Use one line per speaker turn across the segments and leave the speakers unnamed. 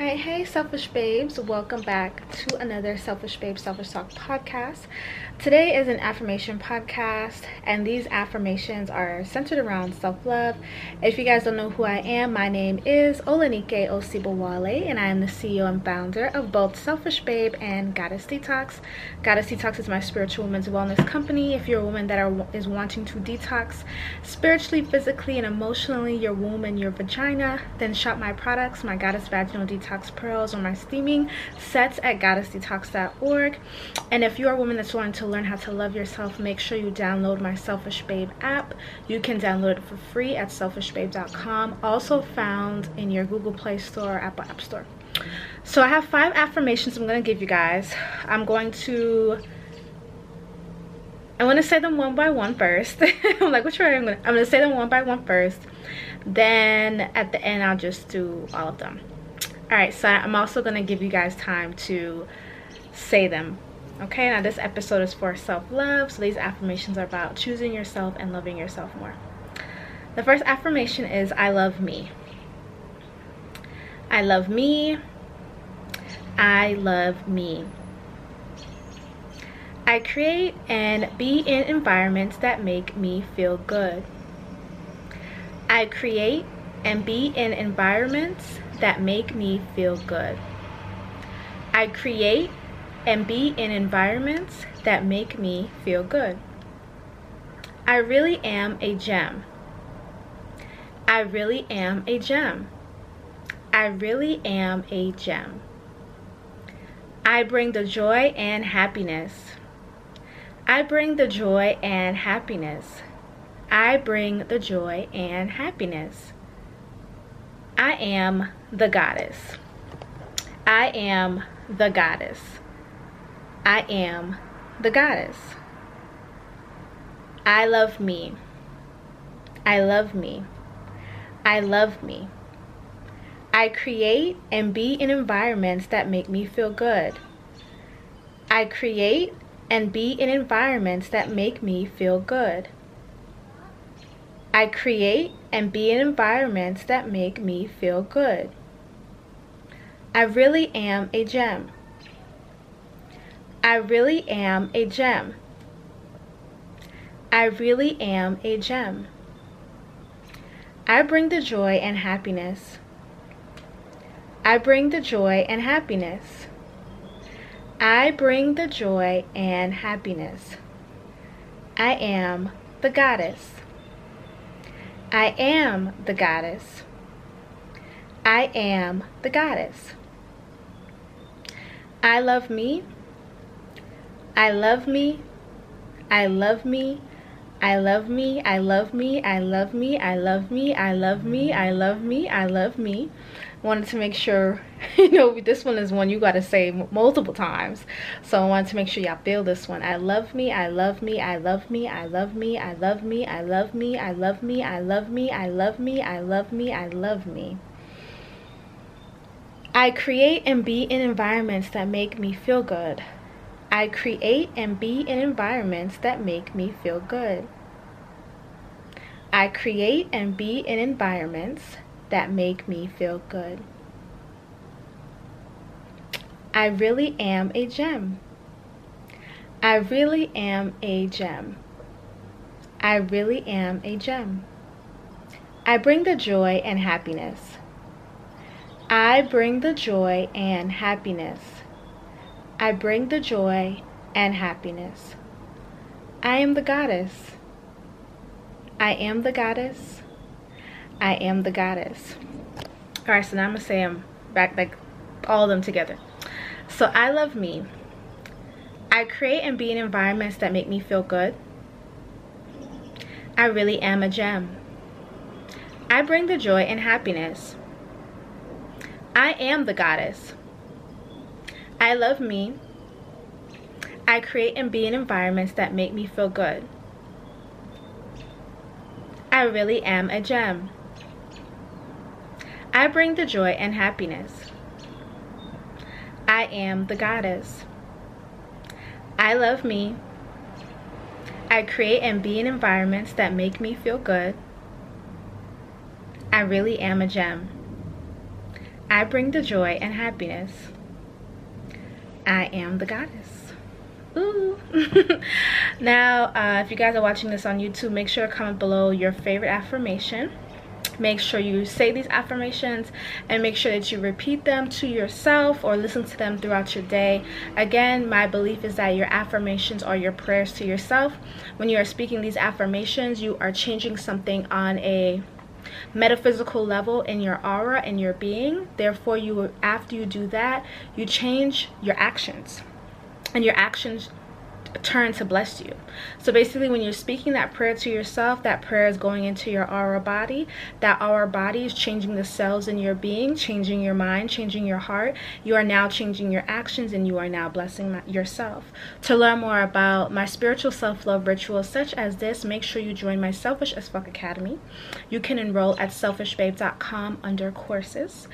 All right, hey, selfish babes, welcome back to another Selfish Babe Selfish Talk podcast. Today is an affirmation podcast, and these affirmations are centered around self love. If you guys don't know who I am, my name is Olanike Osibowale, and I am the CEO and founder of both Selfish Babe and Goddess Detox. Goddess Detox is my spiritual women's wellness company. If you're a woman that are, is wanting to detox spiritually, physically, and emotionally your womb and your vagina, then shop my products, my Goddess Vaginal Detox detox pearls or my steaming sets at goddessdetox.org. And if you're a woman that's wanting to learn how to love yourself, make sure you download my Selfish Babe app. You can download it for free at selfishbabe.com, also found in your Google Play Store or Apple App Store. So I have five affirmations I'm going to give you guys. I'm going to I'm gonna say them one by one first. I'm like, which way I'm gonna I'm gonna say them one by one first. Then at the end I'll just do all of them all right so i'm also going to give you guys time to say them. Okay now this episode is for self-love so these affirmations are about choosing yourself and loving yourself more. The first affirmation is i love me. I love me. I love me. I create and be in environments that make me feel good. I create and be in environments that make me feel good. I create and be in environments that make me feel good. I really am a gem. I really am a gem. I really am a gem. I bring the joy and happiness. I bring the joy and happiness. I bring the joy and happiness. I am the goddess. I am the goddess. I am the goddess. I love me. I love me. I love me. I create and be in environments that make me feel good. I create and be in environments that make me feel good. I create and be in environments that make me feel good. I really am a gem. I really am a gem. I really am a gem. I bring the joy and happiness. I bring the joy and happiness. I bring the joy and happiness. I am the goddess. I am the goddess. I am the goddess. I love me. I love me. I love me. I love me. I love me. I love me. I love me. I love me. I love me. I love me wanted to make sure you know this one is one you got to say multiple times so i wanted to make sure y'all feel this one i love me i love me i love me i love me i love me i love me i love me i love me i love me i love me i love me i create and be in environments that make me feel good i create and be in environments that make me feel good i create and be in environments that make me feel good. I really am a gem. I really am a gem. I really am a gem. I bring the joy and happiness. I bring the joy and happiness. I bring the joy and happiness. I am the goddess. I am the goddess. I am the goddess. All right, so now I'm gonna say them back like all of them together. So I love me. I create and be in environments that make me feel good. I really am a gem. I bring the joy and happiness. I am the goddess. I love me. I create and be in environments that make me feel good. I really am a gem. I bring the joy and happiness. I am the goddess. I love me. I create and be in environments that make me feel good. I really am a gem. I bring the joy and happiness. I am the goddess. Ooh. now, uh, if you guys are watching this on YouTube, make sure to comment below your favorite affirmation. Make sure you say these affirmations and make sure that you repeat them to yourself or listen to them throughout your day. Again, my belief is that your affirmations are your prayers to yourself. When you are speaking these affirmations, you are changing something on a metaphysical level in your aura and your being therefore you after you do that you change your actions and your actions turn to bless you. So basically when you're speaking that prayer to yourself, that prayer is going into your aura body. That aura body is changing the cells in your being, changing your mind, changing your heart. You are now changing your actions and you are now blessing yourself. To learn more about my spiritual self-love rituals such as this, make sure you join my Selfish as Fuck Academy. You can enroll at selfishbabe.com under courses.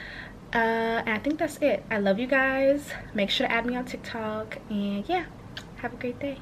Uh, and I think that's it. I love you guys. Make sure to add me on TikTok. And yeah. Have a great day.